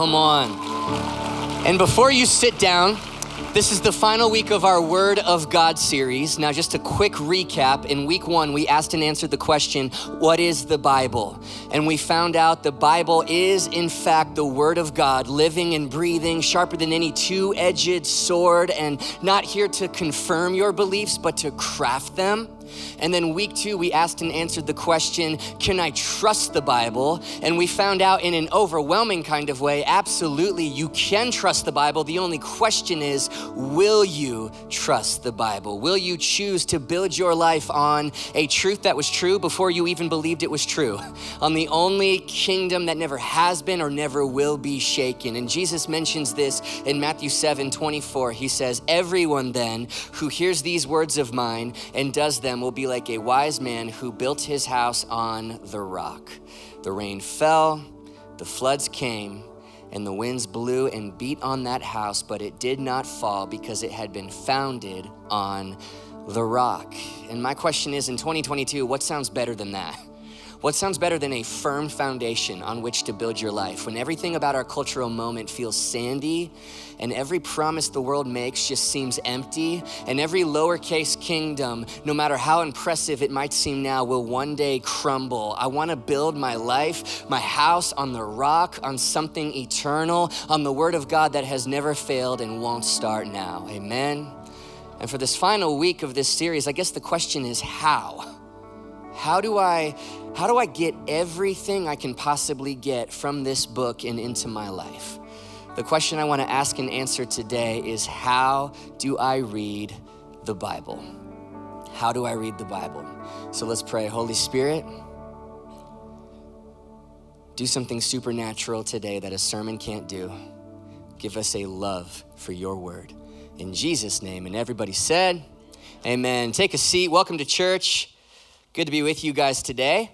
Come on. And before you sit down, this is the final week of our Word of God series. Now, just a quick recap. In week one, we asked and answered the question, What is the Bible? And we found out the Bible is, in fact, the Word of God, living and breathing, sharper than any two edged sword, and not here to confirm your beliefs, but to craft them. And then week two, we asked and answered the question Can I trust the Bible? And we found out in an overwhelming kind of way absolutely, you can trust the Bible. The only question is Will you trust the Bible? Will you choose to build your life on a truth that was true before you even believed it was true? On the only kingdom that never has been or never will be shaken. And Jesus mentions this in Matthew 7 24. He says, Everyone then who hears these words of mine and does them will be like a wise man who built his house on the rock. The rain fell, the floods came, and the winds blew and beat on that house, but it did not fall because it had been founded on the rock. And my question is in 2022, what sounds better than that? What sounds better than a firm foundation on which to build your life when everything about our cultural moment feels sandy and every promise the world makes just seems empty and every lowercase kingdom, no matter how impressive it might seem now, will one day crumble? I want to build my life, my house on the rock, on something eternal, on the word of God that has never failed and won't start now. Amen. And for this final week of this series, I guess the question is how? How do I how do I get everything I can possibly get from this book and into my life? The question I want to ask and answer today is how do I read the Bible? How do I read the Bible? So let's pray. Holy Spirit, do something supernatural today that a sermon can't do. Give us a love for your word. In Jesus' name. And everybody said, Amen. Take a seat. Welcome to church. Good to be with you guys today.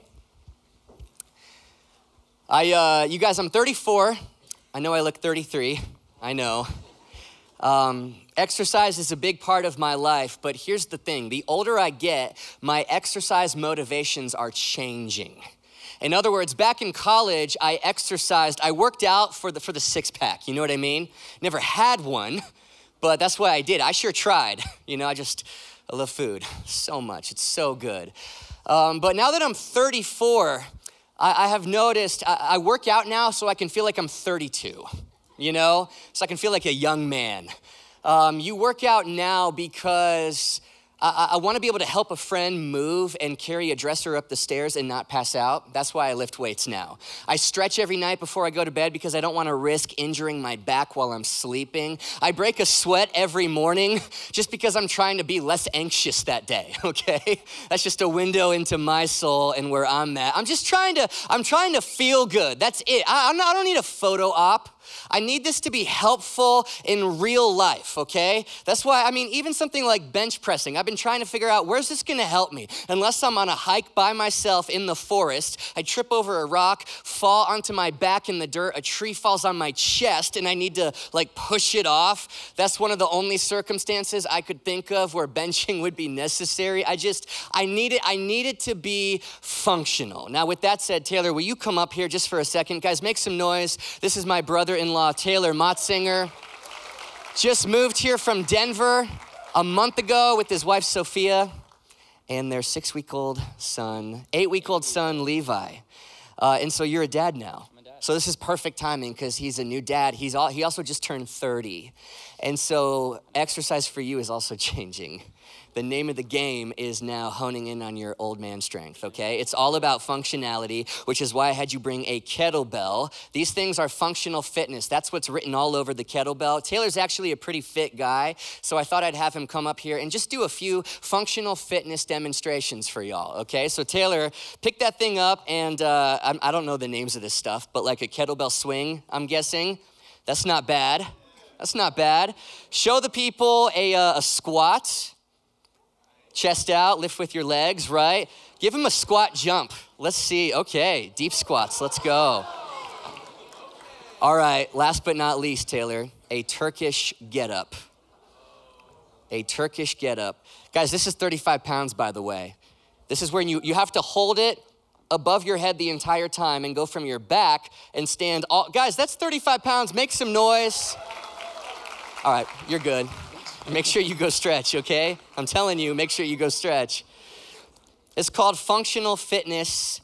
I, uh, you guys, I'm 34. I know I look 33. I know. Um, exercise is a big part of my life, but here's the thing the older I get, my exercise motivations are changing. In other words, back in college, I exercised, I worked out for the, for the six pack, you know what I mean? Never had one, but that's what I did. I sure tried. You know, I just, I love food so much. It's so good. Um, but now that I'm 34, I, I have noticed I, I work out now so I can feel like I'm 32, you know? So I can feel like a young man. Um, you work out now because I, I want to be able to help a friend move and carry a dresser up the stairs and not pass out. That's why I lift weights now. I stretch every night before I go to bed because I don't want to risk injuring my back while I'm sleeping. I break a sweat every morning just because I'm trying to be less anxious that day, okay? That's just a window into my soul and where I'm at. I'm just trying to, I'm trying to feel good. That's it. I, I don't need a photo op. I need this to be helpful in real life, okay? That's why, I mean, even something like bench pressing, I've been trying to figure out where's this gonna help me? Unless I'm on a hike by myself in the forest, I trip over a rock, fall onto my back in the dirt, a tree falls on my chest, and I need to like push it off. That's one of the only circumstances I could think of where benching would be necessary. I just, I need it, I need it to be functional. Now, with that said, Taylor, will you come up here just for a second? Guys, make some noise. This is my brother in law, Taylor Motzinger. Just moved here from Denver a month ago with his wife, Sophia, and their six week old son, eight week old son, Levi. Uh, and so you're a dad now. So this is perfect timing because he's a new dad. He's all, he also just turned 30. And so exercise for you is also changing the name of the game is now honing in on your old man strength, okay? It's all about functionality, which is why I had you bring a kettlebell. These things are functional fitness. That's what's written all over the kettlebell. Taylor's actually a pretty fit guy, so I thought I'd have him come up here and just do a few functional fitness demonstrations for y'all, okay? So, Taylor, pick that thing up, and uh, I don't know the names of this stuff, but like a kettlebell swing, I'm guessing. That's not bad. That's not bad. Show the people a, uh, a squat chest out, lift with your legs, right? Give him a squat jump. Let's see. Okay, deep squats. Let's go. All right, last but not least, Taylor, a Turkish get up. A Turkish get up. Guys, this is 35 pounds, by the way. This is where you, you have to hold it above your head the entire time and go from your back and stand all guys that's 35 pounds make some noise all right you're good make sure you go stretch okay? I'm telling you make sure you go stretch. It's called functional fitness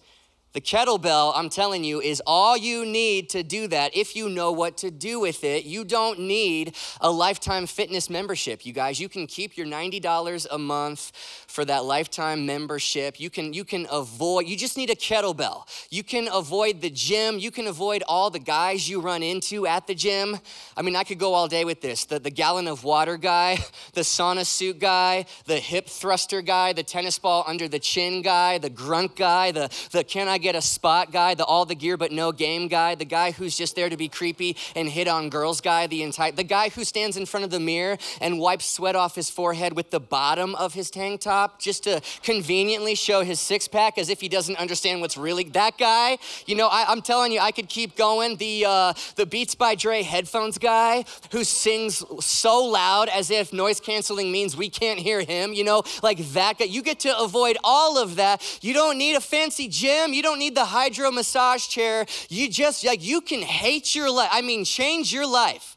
the kettlebell, I'm telling you, is all you need to do that if you know what to do with it. You don't need a lifetime fitness membership, you guys. You can keep your $90 a month for that lifetime membership. You can you can avoid you just need a kettlebell. You can avoid the gym, you can avoid all the guys you run into at the gym. I mean, I could go all day with this. The the gallon of water guy, the sauna suit guy, the hip thruster guy, the tennis ball under the chin guy, the grunt guy, the the can I get a spot guy, the all the gear but no game guy, the guy who's just there to be creepy and hit on girls guy, the entire the guy who stands in front of the mirror and wipes sweat off his forehead with the bottom of his tank top just to conveniently show his six pack as if he doesn't understand what's really that guy. You know, I, am telling you, I could keep going. The uh, the Beats by Dre headphones guy who sings so loud as if noise canceling means we can't hear him. You know, like that guy. You get to avoid all of that. You don't need a fancy gym. You don't don't need the hydro massage chair. You just, like, you can hate your life. I mean, change your life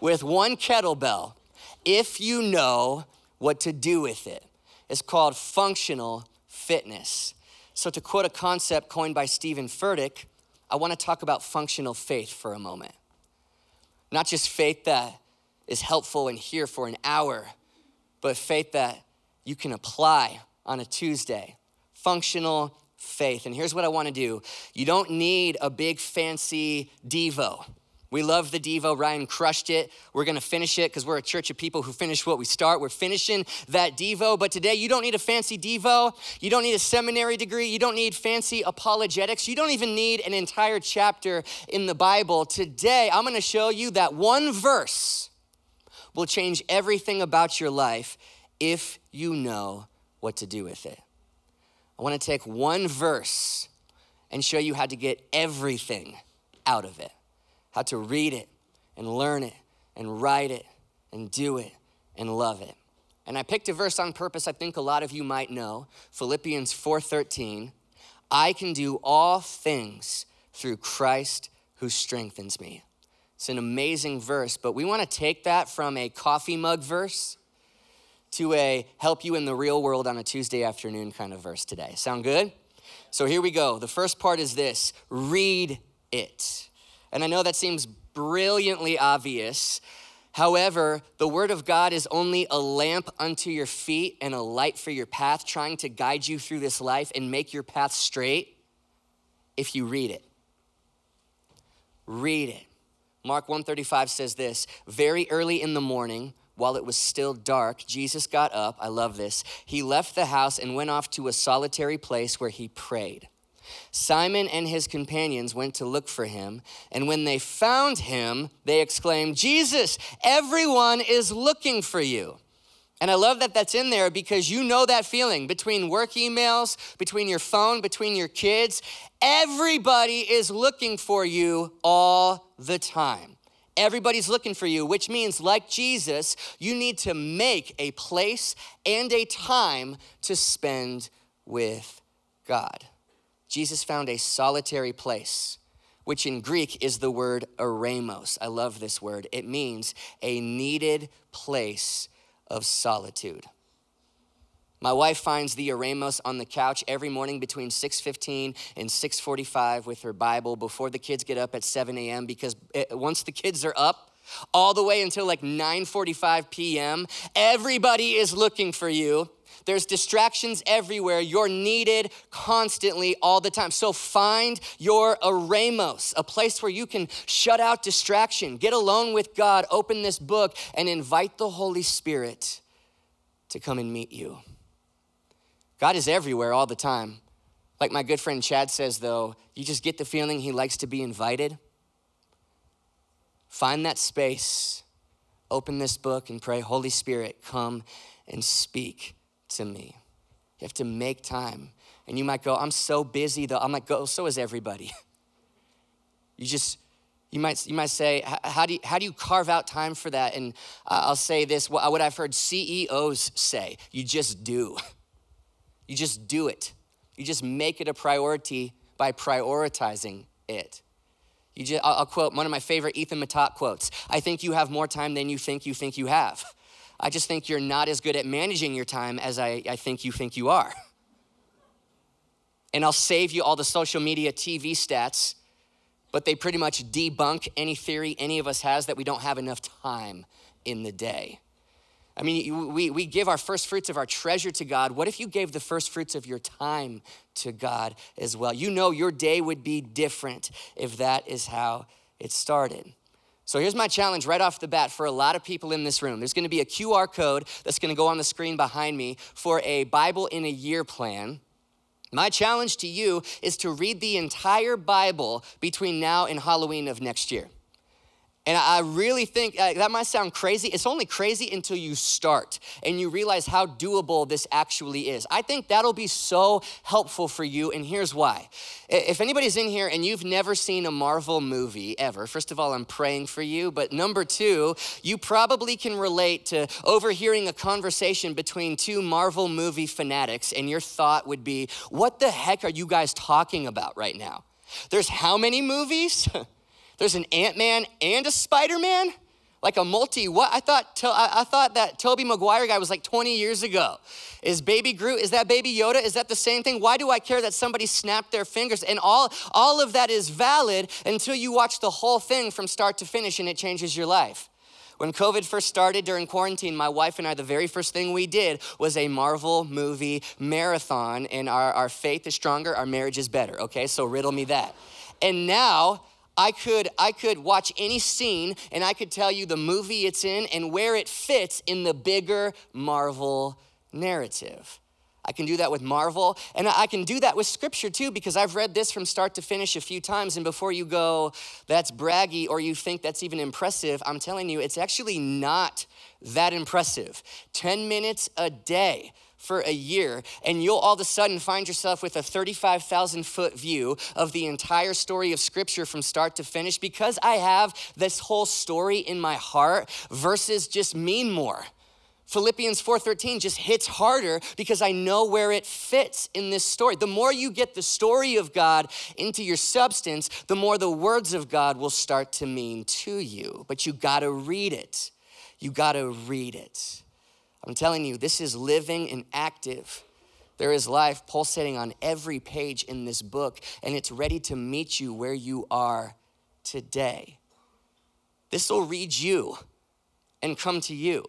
with one kettlebell if you know what to do with it. It's called functional fitness. So, to quote a concept coined by Steven Furtick, I want to talk about functional faith for a moment. Not just faith that is helpful and here for an hour, but faith that you can apply on a Tuesday. Functional faith. And here's what I want to do you don't need a big fancy Devo. We love the Devo. Ryan crushed it. We're going to finish it because we're a church of people who finish what we start. We're finishing that Devo. But today, you don't need a fancy Devo. You don't need a seminary degree. You don't need fancy apologetics. You don't even need an entire chapter in the Bible. Today, I'm going to show you that one verse will change everything about your life if you know what to do with it. I want to take one verse and show you how to get everything out of it, how to read it and learn it and write it and do it and love it. And I picked a verse on purpose I think a lot of you might know, Philippians 4:13. I can do all things through Christ who strengthens me. It's an amazing verse, but we want to take that from a coffee mug verse to a help you in the real world on a Tuesday afternoon kind of verse today. Sound good? So here we go. The first part is this read it. And I know that seems brilliantly obvious. However, the Word of God is only a lamp unto your feet and a light for your path, trying to guide you through this life and make your path straight if you read it. Read it. Mark 135 says this Very early in the morning, while it was still dark, Jesus got up. I love this. He left the house and went off to a solitary place where he prayed. Simon and his companions went to look for him, and when they found him, they exclaimed, Jesus, everyone is looking for you. And I love that that's in there because you know that feeling between work emails, between your phone, between your kids. Everybody is looking for you all the time. Everybody's looking for you, which means, like Jesus, you need to make a place and a time to spend with God. Jesus found a solitary place, which in Greek is the word eremos. I love this word. It means a needed place of solitude. My wife finds the Eremos on the couch every morning between 6:15 and 6:45 with her Bible before the kids get up at 7 a.m. because it, once the kids are up, all the way until like 9:45 p.m., everybody is looking for you. There's distractions everywhere. You're needed constantly all the time. So find your eremos, a place where you can shut out distraction, get alone with God, open this book, and invite the Holy Spirit to come and meet you. God is everywhere all the time. Like my good friend Chad says, though, you just get the feeling he likes to be invited. Find that space, open this book, and pray, Holy Spirit, come and speak to me. You have to make time. And you might go, I'm so busy, though. I'm like, go, so is everybody. you just, you might, you might say, how do you, how do you carve out time for that? And I'll say this what I've heard CEOs say you just do. You just do it. You just make it a priority by prioritizing it. You just, I'll, I'll quote one of my favorite Ethan Mattat quotes I think you have more time than you think you think you have. I just think you're not as good at managing your time as I, I think you think you are. And I'll save you all the social media TV stats, but they pretty much debunk any theory any of us has that we don't have enough time in the day. I mean, we, we give our first fruits of our treasure to God. What if you gave the first fruits of your time to God as well? You know your day would be different if that is how it started. So here's my challenge right off the bat for a lot of people in this room. There's gonna be a QR code that's gonna go on the screen behind me for a Bible in a year plan. My challenge to you is to read the entire Bible between now and Halloween of next year. And I really think uh, that might sound crazy. It's only crazy until you start and you realize how doable this actually is. I think that'll be so helpful for you, and here's why. If anybody's in here and you've never seen a Marvel movie ever, first of all, I'm praying for you. But number two, you probably can relate to overhearing a conversation between two Marvel movie fanatics, and your thought would be, What the heck are you guys talking about right now? There's how many movies? There's an Ant Man and a Spider Man? Like a multi what? I thought, I thought that Tobey Maguire guy was like 20 years ago. Is Baby Groot, is that Baby Yoda? Is that the same thing? Why do I care that somebody snapped their fingers? And all, all of that is valid until you watch the whole thing from start to finish and it changes your life. When COVID first started during quarantine, my wife and I, the very first thing we did was a Marvel movie marathon, and our, our faith is stronger, our marriage is better, okay? So riddle me that. And now, I could, I could watch any scene and I could tell you the movie it's in and where it fits in the bigger Marvel narrative. I can do that with Marvel, and I can do that with Scripture too, because I've read this from start to finish a few times. And before you go, that's braggy, or you think that's even impressive, I'm telling you, it's actually not that impressive. 10 minutes a day for a year, and you'll all of a sudden find yourself with a 35,000 foot view of the entire story of Scripture from start to finish because I have this whole story in my heart versus just mean more. Philippians 4:13 just hits harder because I know where it fits in this story. The more you get the story of God into your substance, the more the words of God will start to mean to you. But you got to read it. You got to read it. I'm telling you, this is living and active. There is life pulsating on every page in this book, and it's ready to meet you where you are today. This will read you and come to you.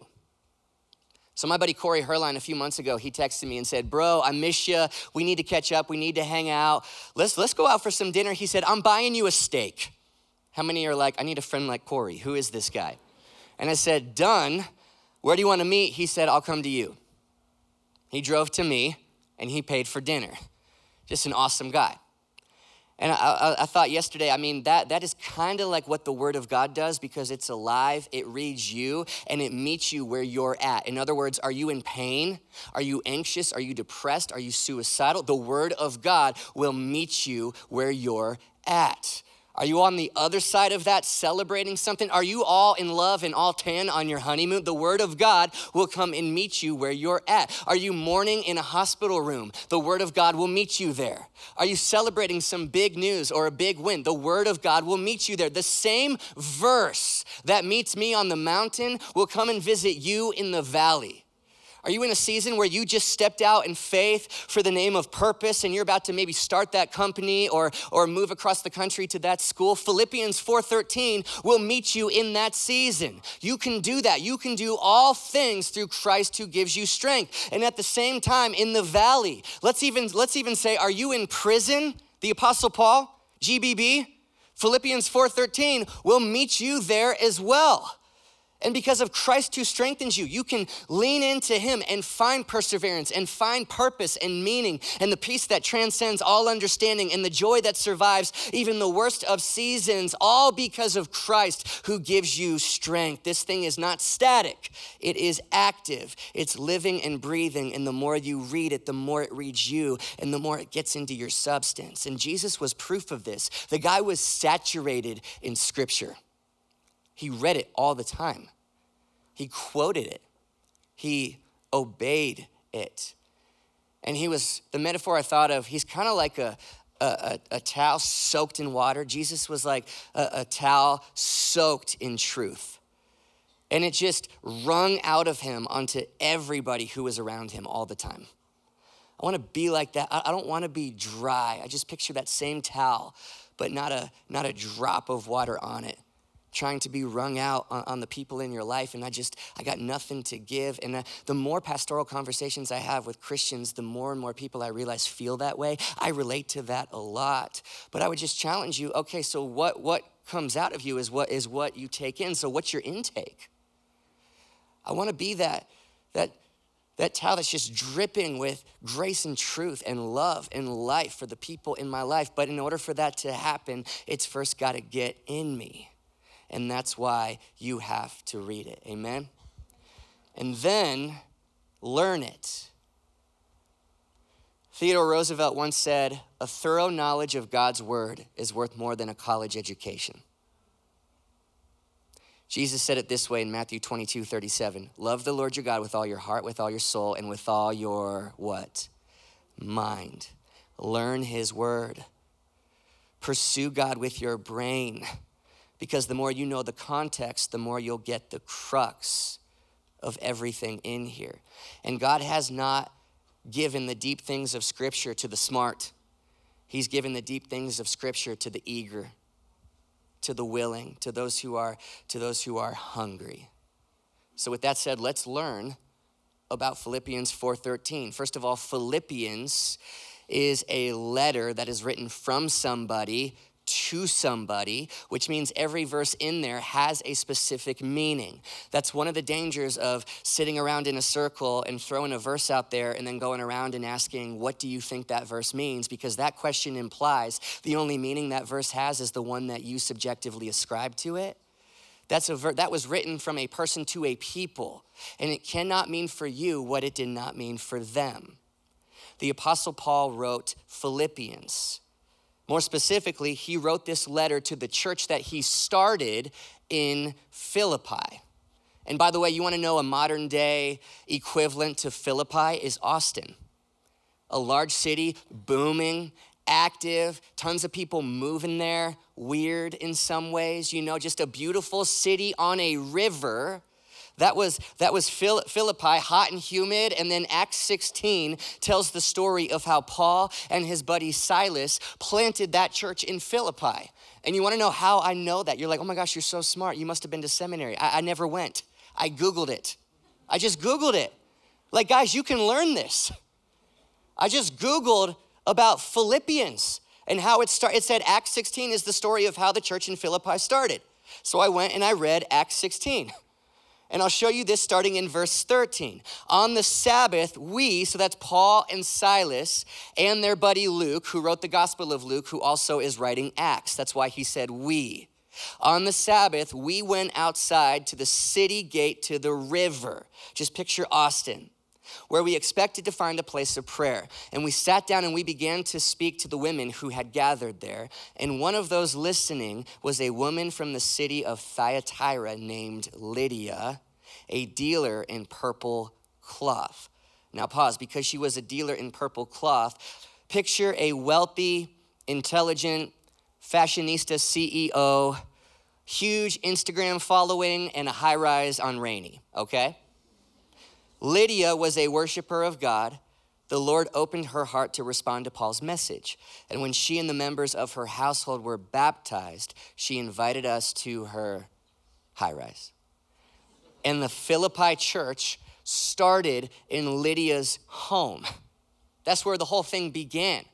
So, my buddy Corey Herline, a few months ago, he texted me and said, Bro, I miss you. We need to catch up. We need to hang out. Let's, let's go out for some dinner. He said, I'm buying you a steak. How many are like, I need a friend like Corey? Who is this guy? And I said, Done. Where do you want to meet? He said, I'll come to you. He drove to me and he paid for dinner. Just an awesome guy. And I, I, I, thought yesterday, I mean, that, that is kind of like what the Word of God does because it's alive, it reads you, and it meets you where you're at. In other words, are you in pain? Are you anxious? Are you depressed? Are you suicidal? The Word of God will meet you where you're at. Are you on the other side of that celebrating something? Are you all in love and all tan on your honeymoon? The Word of God will come and meet you where you're at. Are you mourning in a hospital room? The Word of God will meet you there. Are you celebrating some big news or a big win? The Word of God will meet you there. The same verse that meets me on the mountain will come and visit you in the valley. Are you in a season where you just stepped out in faith for the name of purpose and you're about to maybe start that company or, or move across the country to that school? Philippians 4:13 will meet you in that season. You can do that. You can do all things through Christ who gives you strength. And at the same time, in the valley, let's even let's even say, are you in prison? The Apostle Paul, GBB, Philippians 4:13 will meet you there as well. And because of Christ who strengthens you, you can lean into Him and find perseverance and find purpose and meaning and the peace that transcends all understanding and the joy that survives even the worst of seasons, all because of Christ who gives you strength. This thing is not static, it is active, it's living and breathing. And the more you read it, the more it reads you and the more it gets into your substance. And Jesus was proof of this. The guy was saturated in Scripture. He read it all the time. He quoted it. He obeyed it. And he was, the metaphor I thought of, he's kind of like a, a, a, towel soaked in water. Jesus was like a, a towel soaked in truth. And it just wrung out of him onto everybody who was around him all the time. I want to be like that. I don't want to be dry. I just picture that same towel, but not a, not a drop of water on it trying to be wrung out on, on, the people in your life and i just i got nothing to give. And uh, the more pastoral conversations i have with christians the more and more people i realize feel that way. I relate to that a lot. But i would just challenge you okay so what what comes out of you is what is what you take in. So what's your intake? I want to be that that that towel that's just dripping with grace and truth and love and life for the people in my life. But in order for that to happen it's first got to get in me and that's why you have to read it. Amen? And then learn it. Theodore Roosevelt once said, A thorough knowledge of God's word is worth more than a college education. Jesus said it this way in Matthew 22, 37. Love the Lord your God with all your heart, with all your soul, and with all your what? Mind. Learn his word. Pursue God with your brain because the more you know the context, the more you'll get the crux of everything in here. And God has not given the deep things of Scripture to the smart, He's given the deep things of Scripture to the eager, to the willing, to those who are, to those who are hungry. So with that said, let's learn about Philippians 4:13. First of all, Philippians is a letter that is written from somebody to somebody, which means every verse in there has a specific meaning. That's one of the dangers of sitting around in a circle and throwing a verse out there and then going around and asking, What do you think that verse means? Because that question implies the only meaning that verse has is the one that you subjectively ascribe to it. That's a ver- that was written from a person to a people, and it cannot mean for you what it did not mean for them. The Apostle Paul wrote Philippians more specifically, he wrote this letter to the church that he started in Philippi. And by the way, you want to know a modern day equivalent to Philippi is Austin. A large city, booming, active, tons of people moving there, weird in some ways, you know, just a beautiful city on a river that was, that was Philippi, hot and humid. And then Acts 16 tells the story of how Paul and his buddy Silas planted that church in Philippi. And you wanna know how I know that? You're like, oh my gosh, you're so smart. You must have been to seminary. I, I never went. I Googled it. I just Googled it. Like, guys, you can learn this. I just Googled about Philippians and how it started. It said Acts 16 is the story of how the church in Philippi started. So I went and I read Acts 16. And I'll show you this starting in verse 13. On the Sabbath, we, so that's Paul and Silas, and their buddy Luke, who wrote the Gospel of Luke, who also is writing Acts. That's why he said we. On the Sabbath, we went outside to the city gate to the river. Just picture Austin where we expected to find a place of prayer. And we sat down and we began to speak to the women who had gathered there. And one of those listening was a woman from the city of Thyatira named Lydia, a dealer in purple cloth. Now, pause, because she was a dealer in purple cloth, picture a wealthy, intelligent, fashionista CEO, huge Instagram following, and a high rise on Rainey, okay? Lydia was a worshiper of God. The Lord opened her heart to respond to Paul's message. And when she and the members of her household were baptized, she invited us to her high rise. And the Philippi church started in Lydia's home. That's where the whole thing began.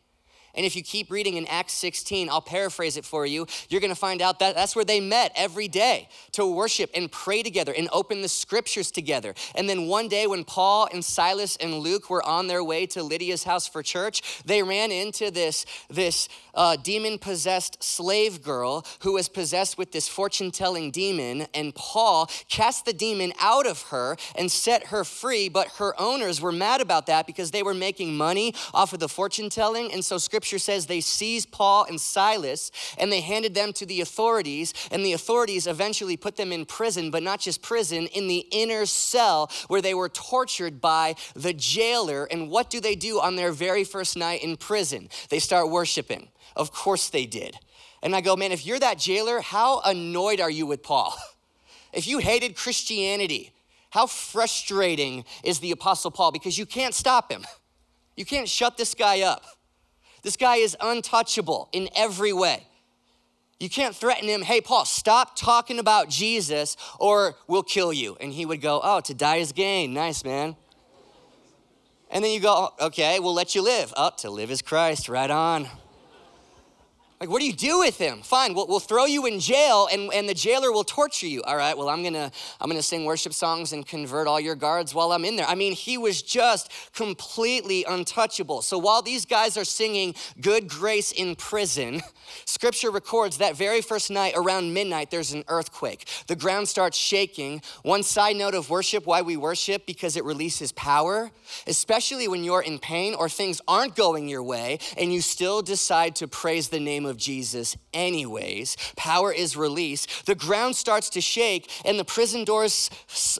And if you keep reading in Acts 16, I'll paraphrase it for you, you're gonna find out that that's where they met every day to worship and pray together and open the scriptures together. And then one day when Paul and Silas and Luke were on their way to Lydia's house for church, they ran into this, this uh, demon possessed slave girl who was possessed with this fortune telling demon. And Paul cast the demon out of her and set her free. But her owners were mad about that because they were making money off of the fortune telling. And so scripture scripture says they seized Paul and Silas and they handed them to the authorities, and the authorities eventually put them in prison, but not just prison, in the inner cell where they were tortured by the jailer. And what do they do on their very first night in prison? They start worshiping. Of course they did. And I go, man, if you're that jailer, how annoyed are you with Paul? If you hated Christianity, how frustrating is the Apostle Paul? Because you can't stop him. You can't shut this guy up. This guy is untouchable in every way. You can't threaten him, hey, Paul, stop talking about Jesus or we'll kill you. And he would go, oh, to die is gain. Nice, man. And then you go, okay, we'll let you live. Oh, to live is Christ. Right on. Like, what do you do with him? Fine, we'll, we'll throw you in jail and, and the jailer will torture you. All right, well, I'm gonna, I'm gonna sing worship songs and convert all your guards while I'm in there. I mean, he was just completely untouchable. So while these guys are singing Good Grace in prison, scripture records that very first night around midnight, there's an earthquake. The ground starts shaking. One side note of worship why we worship, because it releases power, especially when you're in pain or things aren't going your way and you still decide to praise the name name of Jesus, anyways. Power is released. The ground starts to shake, and the prison doors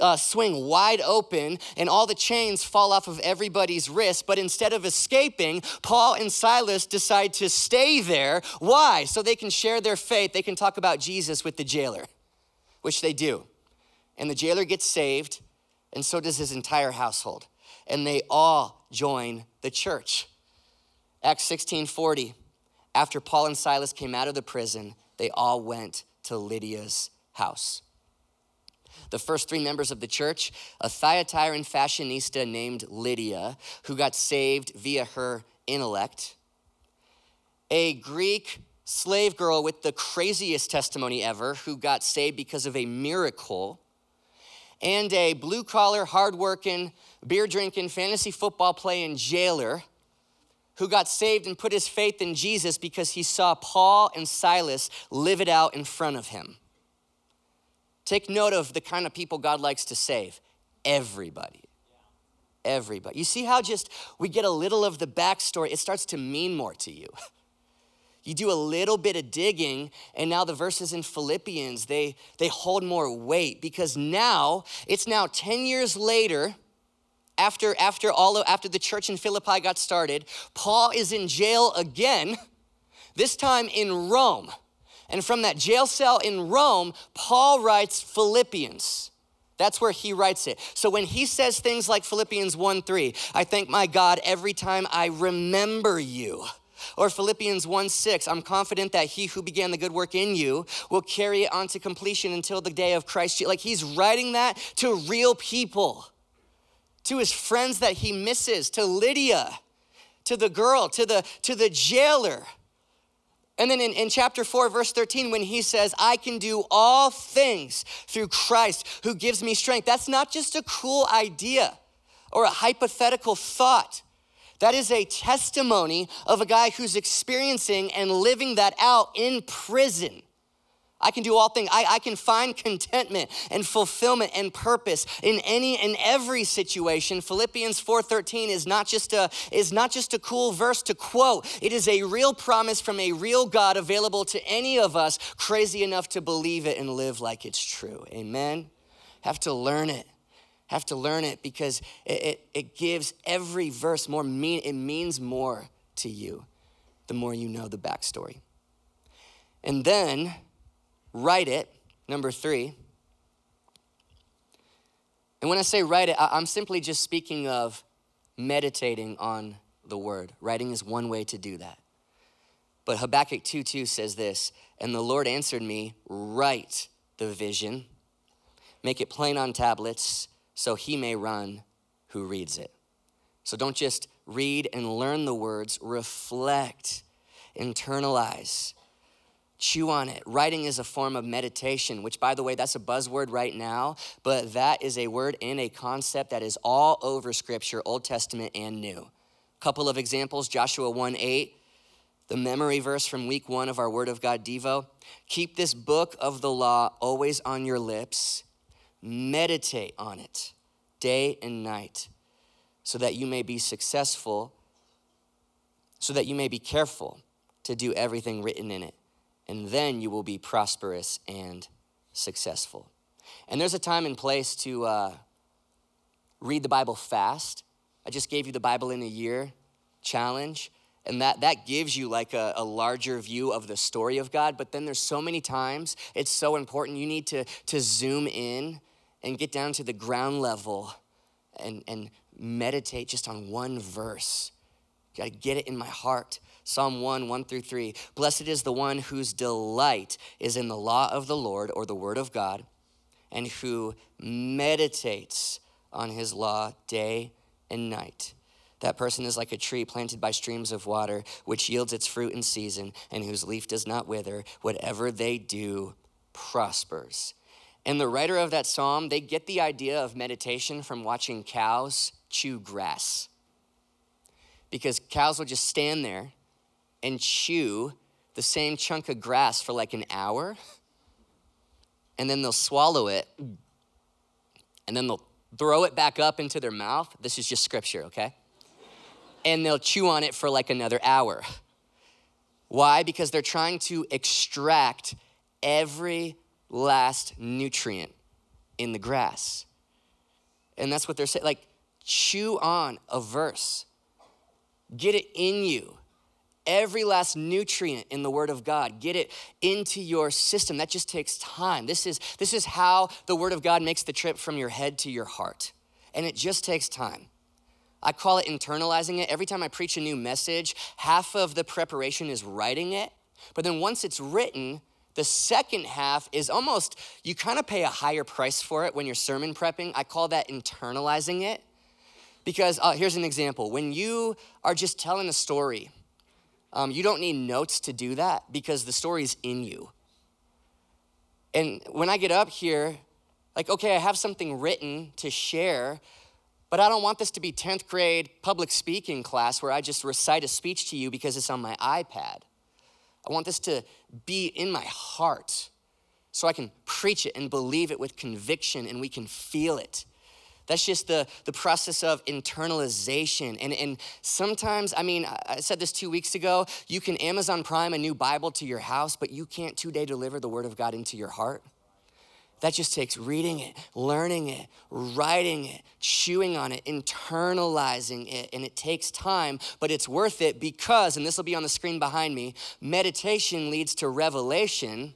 uh, swing wide open, and all the chains fall off of everybody's wrists. But instead of escaping, Paul and Silas decide to stay there. Why? So they can share their faith, they can talk about Jesus with the jailer, which they do. And the jailer gets saved, and so does his entire household. And they all join the church. Acts 16 40. After Paul and Silas came out of the prison, they all went to Lydia's house. The first three members of the church, a Thyatiran fashionista named Lydia, who got saved via her intellect, a Greek slave girl with the craziest testimony ever, who got saved because of a miracle, and a blue collar, hardworking, beer drinking, fantasy football playing jailer who got saved and put his faith in Jesus because he saw Paul and Silas live it out in front of him. Take note of the kind of people God likes to save everybody. Everybody. You see how just we get a little of the backstory, it starts to mean more to you. You do a little bit of digging, and now the verses in Philippians, they, they hold more weight because now it's now 10 years later after, after, all after the church in Philippi got started, Paul is in jail again, this time in Rome. And from that jail cell in Rome, Paul writes Philippians. That's where he writes it. So when he says things like Philippians 1 3, I thank my God every time I remember you. Or Philippians 1 6, I'm confident that he who began the good work in you will carry it on to completion until the day of Christ. Like he's writing that to real people to his friends that he misses, to Lydia, to the girl, to the, to the jailer. And then in, in chapter 4, verse 13, when he says, I can do all things through Christ who gives me strength, that's not just a cool idea or a hypothetical thought. That is a testimony of a guy who's experiencing and living that out in prison. I can do all things. I, I can find contentment and fulfillment and purpose in any and every situation. Philippians 4:13 is not just a is not just a cool verse to quote. It is a real promise from a real God available to any of us crazy enough to believe it and live like it's true. Amen. Have to learn it. Have to learn it because it, it, it gives every verse more mean. It means more to you the more you know the backstory. And then write it, number three. And when I say write it, I'm simply just speaking of meditating on the word. Writing is one way to do that. But Habakkuk 2 2 says this, and the Lord answered me, Write the vision, make it plain on tablets, so he may run who reads it. So don't just read and learn the words, reflect, internalize. Chew on it. Writing is a form of meditation, which, by the way, that's a buzzword right now, but that is a word and a concept that is all over Scripture, Old Testament and New. Couple of examples Joshua 1 8, the memory verse from week one of our Word of God Devo. Keep this book of the law always on your lips, meditate on it day and night, so that you may be successful so that you may be careful to do everything written in it, and then you will be prosperous and successful. And there's a time and place to uh, read the Bible fast. I just gave you the Bible in a year challenge and that that gives you like a, a, larger view of the story of god but then there's so many times it's so important you need to to zoom in and get down to the ground level and and meditate just on one verse gotta get it in my heart psalm 1 1 through 3 blessed is the one whose delight is in the law of the lord or the word of god and who meditates on his law day and night that person is like a tree planted by streams of water, which yields its fruit in season, and whose leaf does not wither. Whatever they do prospers. And the writer of that psalm, they get the idea of meditation from watching cows chew grass. Because cows will just stand there and chew the same chunk of grass for like an hour, and then they'll swallow it, and then they'll throw it back up into their mouth. This is just scripture, okay? and they'll chew on it for like another hour. Why? Because they're trying to extract every last nutrient in the grass. And that's what they're saying. Like, chew on a verse, get it in you. Every last nutrient in the Word of God, get it into your system. That just takes time. This is, this is how the Word of God makes the trip from your head to your heart. And it just takes time. I call it internalizing it. Every time I preach a new message, half of the preparation is writing it. But then once it's written, the second half is almost, you kind of pay a higher price for it when you're sermon prepping. I call that internalizing it. Because uh, here's an example when you are just telling a story, um, you don't need notes to do that because the story's in you. And when I get up here, like, okay, I have something written to share, but I don't want this to be 10th grade public speaking class where I just recite a speech to you because it's on my iPad. I want this to be in my heart so I can preach it and believe it with conviction and we can feel it. That's just the, the process of internalization. And, and sometimes, I mean, I said this two weeks ago you can Amazon Prime a new Bible to your house, but you can't two day deliver the Word of God into your heart. That just takes reading it, learning it, writing it, chewing on it, internalizing it. And it takes time, but it's worth it because, and this will be on the screen behind me, meditation leads to revelation.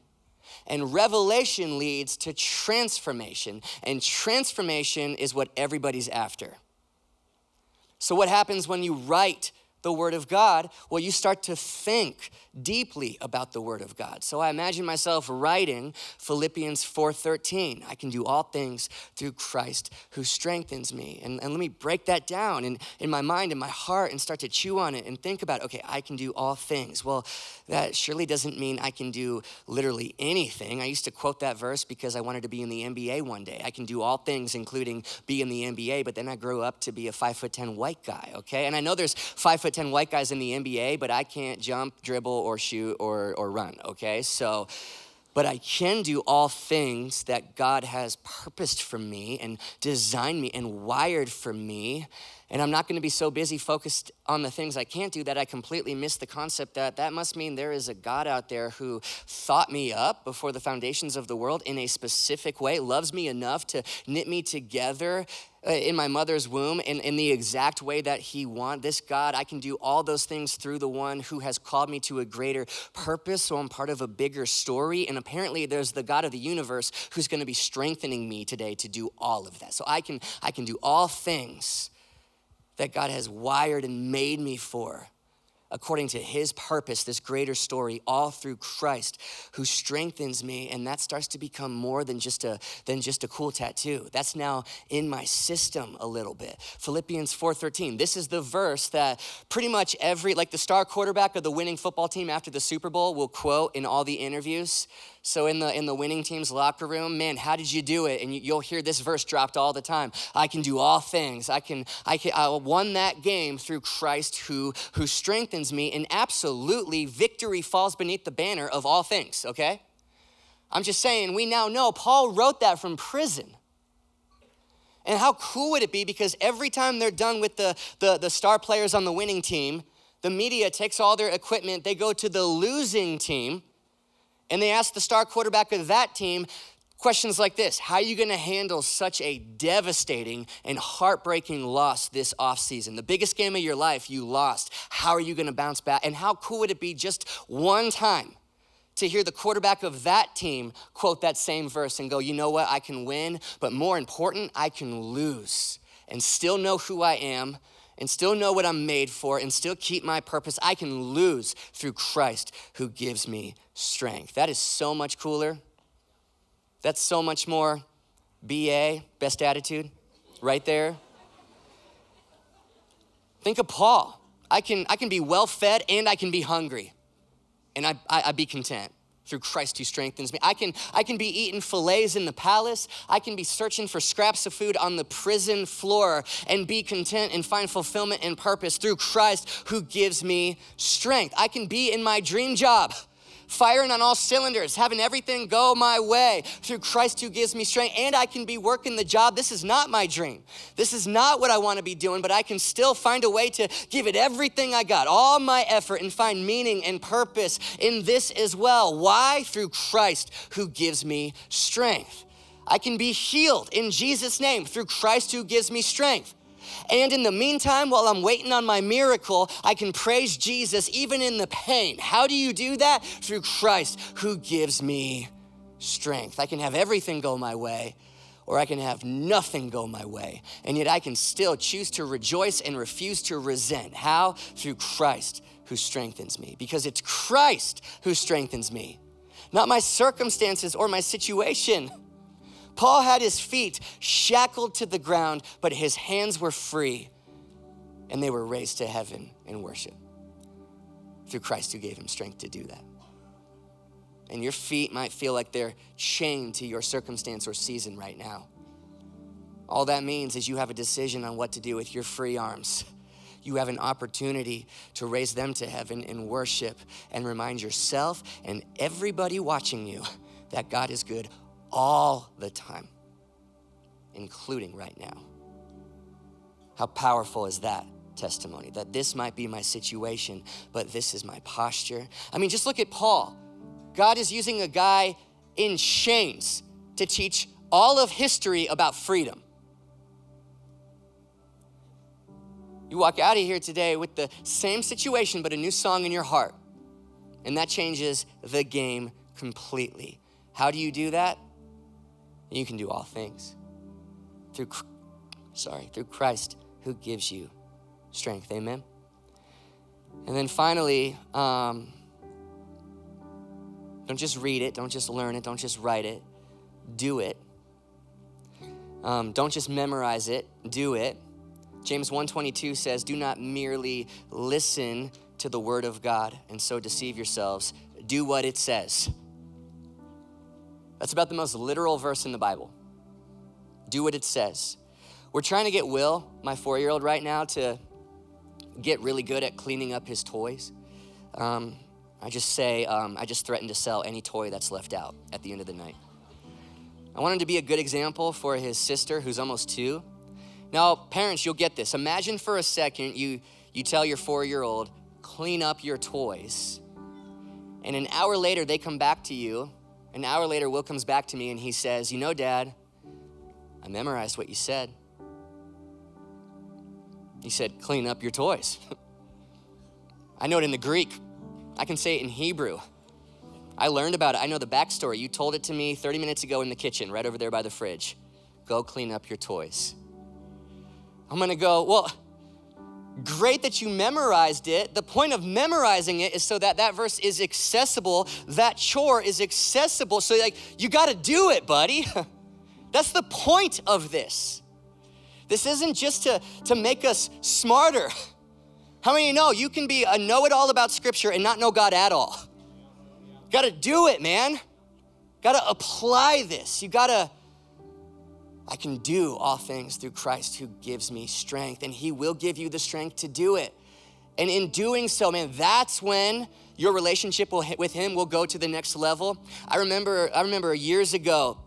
And revelation leads to transformation. And transformation is what everybody's after. So, what happens when you write the Word of God? Well, you start to think deeply about the word of God. So I imagine myself writing Philippians 4:13. I can do all things through Christ who strengthens me. And, and let me break that down in, in my mind and my heart and start to chew on it and think about, okay, I can do all things. Well, that surely doesn't mean I can do literally anything. I used to quote that verse because I wanted to be in the NBA one day. I can do all things, including be in the NBA, but then I grew up to be a five foot ten white guy, okay? And I know there's five foot ten white guys in the NBA, but I can't jump, dribble, or shoot or, or run, okay? So, but I can do all things that God has purposed for me and designed me and wired for me. And I'm not going to be so busy focused on the things I can't do that I completely miss the concept that that must mean there is a God out there who thought me up before the foundations of the world in a specific way, loves me enough to knit me together Uh, in my mother's womb in, in the exact way that he wants. This God, I can do all those things through the one who has called me to a greater purpose. So I'm part of a bigger story. And apparently there's the God of the universe who's going to be strengthening me today to do all of that. So I can, I can do all things that God has wired and made me for according to his purpose, this greater story, all through Christ who strengthens me. And that starts to become more than just a than just a cool tattoo. That's now in my system a little bit. Philippians 4:13. This is the verse that pretty much every like the star quarterback of the winning football team after the Super Bowl will quote in all the interviews. So in the in the winning team's locker room, man, how did you do it? And you, will hear this verse dropped all the time. I can do all things. I can I can I won that game through Christ who who strengthens me. And absolutely, victory falls beneath the banner of all things. Okay, I'm just saying. We now know Paul wrote that from prison. And how cool would it be? Because every time they're done with the, the, the star players on the winning team, the media takes all their equipment, they go to the losing team, and they ask the star quarterback of that team questions like this How are you gonna handle such a devastating and heartbreaking loss this offseason? The biggest game of your life, you lost. How are you gonna bounce back? And how cool would it be just one time? To hear the quarterback of that team quote that same verse and go, you know what, I can win, but more important, I can lose and still know who I am, and still know what I'm made for and still keep my purpose, I can lose through Christ who gives me strength. That is so much cooler. That's so much more BA, best attitude, right there. Think of Paul. I can, I can be well fed and I can be hungry, and I, I, I be content through Christ who strengthens me. I can, I can be eating fillets in the palace. I can be searching for scraps of food on the prison floor and be content and find fulfillment and purpose through Christ who gives me strength. I can be in my dream job firing on all cylinders, having everything go my way through Christ who gives me strength. And I can be working the job. This is not my dream. This is not what I want to be doing, but I can still find a way to give it everything I got, all my effort, and find meaning and purpose in this as well. Why? Through Christ who gives me strength. I can be healed in Jesus' name through Christ who gives me strength. And in the meantime, while I'm waiting on my miracle, I can praise Jesus even in the pain. How do you do that? Through Christ who gives me strength. I can have everything go my way, or I can have nothing go my way. And yet I can still choose to rejoice and refuse to resent. How? Through Christ who strengthens me. Because it's Christ who strengthens me, not my circumstances or my situation. Paul had his feet shackled to the ground, but his hands were free, and they were raised to heaven in worship through Christ who gave him strength to do that. And your feet might feel like they're chained to your circumstance or season right now. All that means is you have a decision on what to do with your free arms. You have an opportunity to raise them to heaven in worship and remind yourself and everybody watching you that God is good all the time, including right now. How powerful is that testimony? That this might be my situation, but this is my posture. I mean, just look at Paul. God is using a guy in chains to teach all of history about freedom. You walk out of here today with the same situation, but a new song in your heart. And that changes the game completely. How do you do that? You can do all things through sorry through christ who gives you strength. Amen? And then finally um, don't just read it don't just learn it don't just write it. Do it. Um, don't just memorize it do it. James 122 says do not merely listen to the word of god and so deceive yourselves. Do what it says that's about the most literal verse in the Bible. Do what it says. We're trying to get Will, my four year old, right now, to get really good at cleaning up his toys. Um, I just say, um, I just threaten to sell any toy that's left out at the end of the night. I want him to be a good example for his sister, who's almost two. Now, parents, you'll get this. Imagine for a second you, you tell your four year old, clean up your toys. And an hour later, they come back to you an hour later, Will comes back to me and he says, You know, Dad, I memorized what you said. He said, Clean up your toys. I know it in the Greek, I can say it in Hebrew. I learned about it. I know the backstory. You told it to me 30 minutes ago in the kitchen, right over there by the fridge. Go clean up your toys. I'm gonna go, Well, Great that you memorized it. The point of memorizing it is so that that verse is accessible, that chore is accessible. So, like, you got to do it, buddy. That's the point of this. This isn't just to, to make us smarter. How many know you can be a know it all about Scripture and not know God at all? Got to do it, man. Got to apply this. You got to I can do all things through Christ who gives me strength, and He will give you the strength to do it. And in doing so, man, that's when your relationship will, with Him will go to the next level. I remember, I remember years ago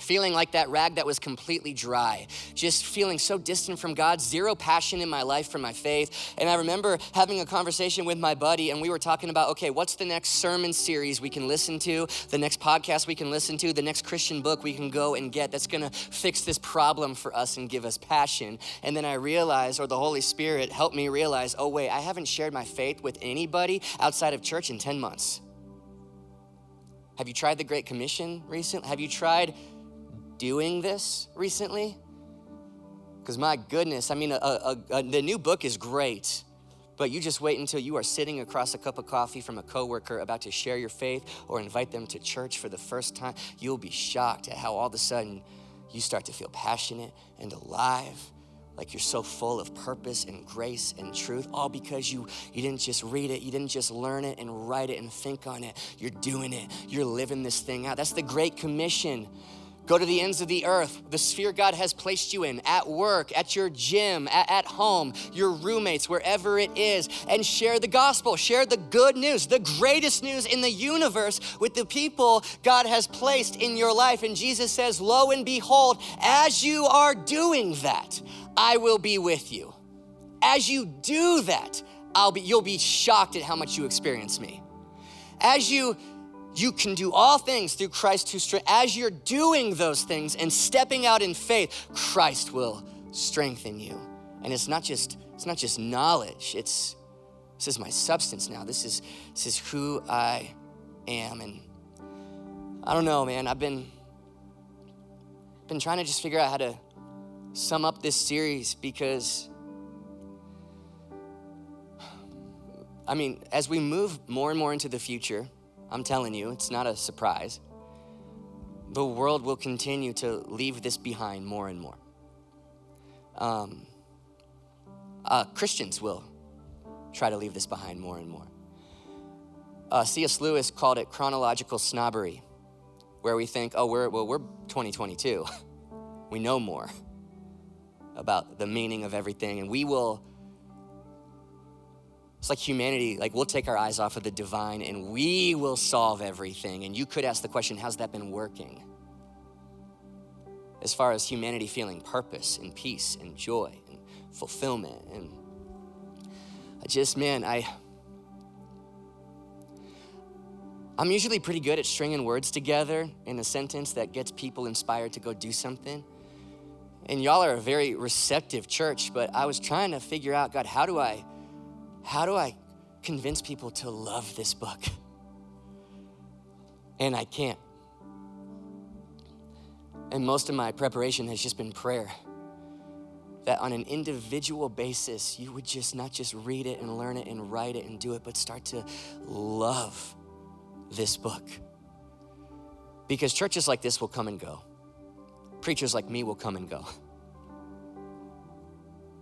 feeling like that rag that was completely dry, just feeling so distant from God, zero passion in my life for my faith. And I remember having a conversation with my buddy, and we were talking about okay, what's the next sermon series we can listen to, the next podcast we can listen to, the next Christian book we can go and get that's gonna fix this problem for us and give us passion. And then I realized, or the Holy Spirit helped me realize, oh, wait, I haven't shared my faith with anybody outside of church in 10 months. Have you tried the Great Commission recently? Have you tried doing this recently? Because my goodness, I mean, a, a, a, the new book is great, but you just wait until you are sitting across a cup of coffee from a coworker about to share your faith or invite them to church for the first time. You'll be shocked at how all of a sudden you start to feel passionate and alive like you're so full of purpose and grace and truth all because you you didn't just read it you didn't just learn it and write it and think on it you're doing it you're living this thing out that's the great commission Go to the ends of the earth, the sphere God has placed you in, at work, at your gym, at, at, home, your roommates, wherever it is, and share the gospel. Share the good news, the greatest news in the universe with the people God has placed in your life. And Jesus says, Lo and behold, as you are doing that, I will be with you. As you do that, I'll be, you'll be shocked at how much you experience me. As you you can do all things through Christ who strengthens. As you're doing those things and stepping out in faith, Christ will strengthen you. And it's not just it's not just knowledge. It's this is my substance now. This is this is who I am. And I don't know, man. I've been been trying to just figure out how to sum up this series because I mean, as we move more and more into the future, I'm telling you, it's not a surprise. The world will continue to leave this behind more and more. Um, uh, Christians will try to leave this behind more and more. Uh, C.S. Lewis called it chronological snobbery, where we think, oh, we're, well, we're 2022. we know more about the meaning of everything, and we will it's like humanity, like we'll take our eyes off of the divine and we will solve everything. And you could ask the question, how's that been working? As far as humanity feeling purpose and peace and joy and fulfillment. And I just, man, I. I'm usually pretty good at stringing words together in a sentence that gets people inspired to go do something. And y'all are a very receptive church, but I was trying to figure out, God, how do I how do I convince people to love this book? And I can't. And most of my preparation has just been prayer. That on an individual basis, you would just not just read it and learn it and write it and do it, but start to love this book. Because churches like this will come and go, preachers like me will come and go.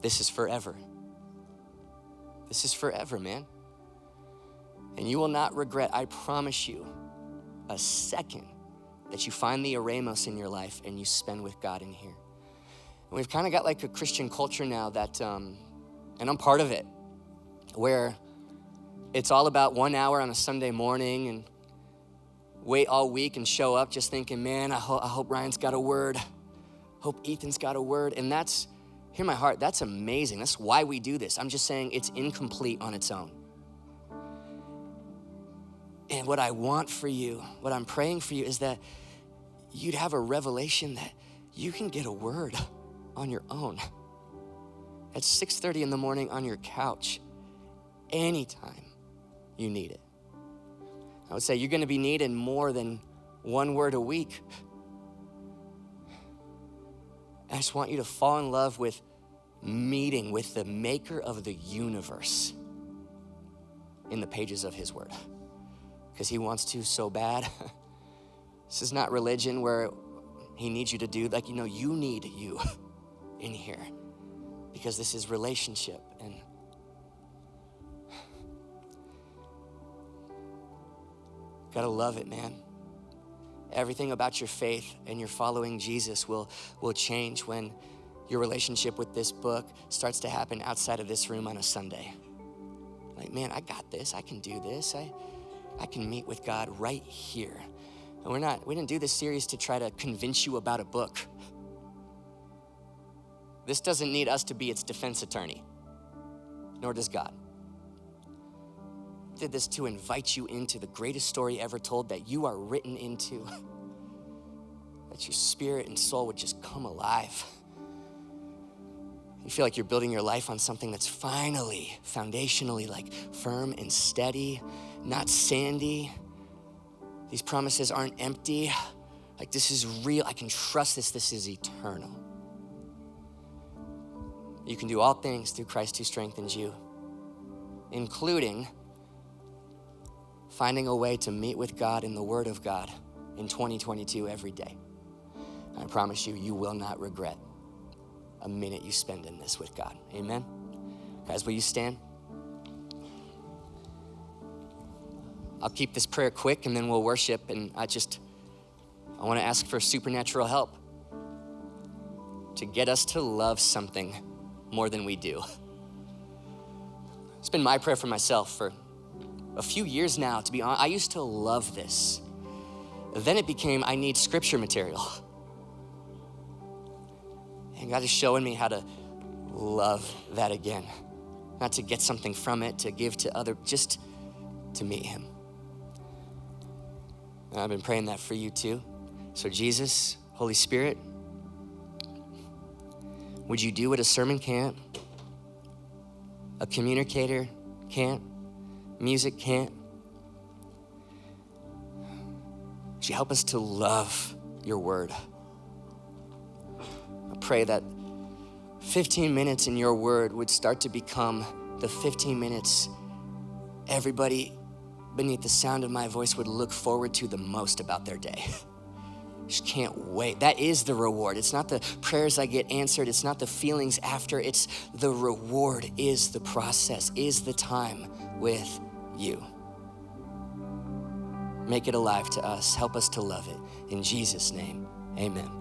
This is forever. This is forever, man. And you will not regret, I promise you, a second that you find the eremos in your life and you spend with God in here. And we've kind of got like a Christian culture now that, um, and I'm part of it, where it's all about one hour on a Sunday morning and wait all week and show up just thinking, man, I, ho- I hope Ryan's got a word. Hope Ethan's got a word. And that's Hear my heart, that's amazing. That's why we do this. I'm just saying it's incomplete on its own. And what I want for you, what I'm praying for you is that you'd have a revelation that you can get a word on your own at 6:30 in the morning on your couch anytime you need it. I would say you're going to be needing more than one word a week I just want you to fall in love with meeting with the maker of the universe in the pages of his word. Because he wants to so bad. this is not religion where he needs you to do like you know you need you in here. Because this is relationship and gotta love it man. Everything about your faith and your following Jesus will, will change when your relationship with this book starts to happen outside of this room on a Sunday. Like, man, I got this. I can do this. I, I can meet with God right here. And we're not, we didn't do this series to try to convince you about a book. This doesn't need us to be its defense attorney, nor does God. Did this to invite you into the greatest story ever told that you are written into. that your spirit and soul would just come alive. You feel like you're building your life on something that's finally, foundationally, like firm and steady, not sandy. These promises aren't empty. Like, this is real. I can trust this. This is eternal. You can do all things through Christ who strengthens you, including finding a way to meet with God in the Word of God in 2022 every day. I promise you, you will not regret a minute you spend in this with God. Amen? Guys, will you stand? I'll keep this prayer quick and then we'll worship. And I just, I want to ask for supernatural help to get us to love something more than we do. It's been my prayer for myself for a few years now, to be honest. I used to love this. Then it became, I need scripture material. And God is showing me how to love that again. Not to get something from it, to give to other, just to meet Him. And I've been praying that for you too. So, Jesus, Holy Spirit, would you do what a sermon can't? A communicator can't? Music can't? Would you help us to love your word? Pray that 15 minutes in your word would start to become the 15 minutes everybody beneath the sound of my voice would look forward to the most about their day. Just can't wait. That is the reward. It's not the prayers I get answered, it's not the feelings after, it's the reward, is the process, is the time with you. Make it alive to us. Help us to love it. In Jesus' name, amen.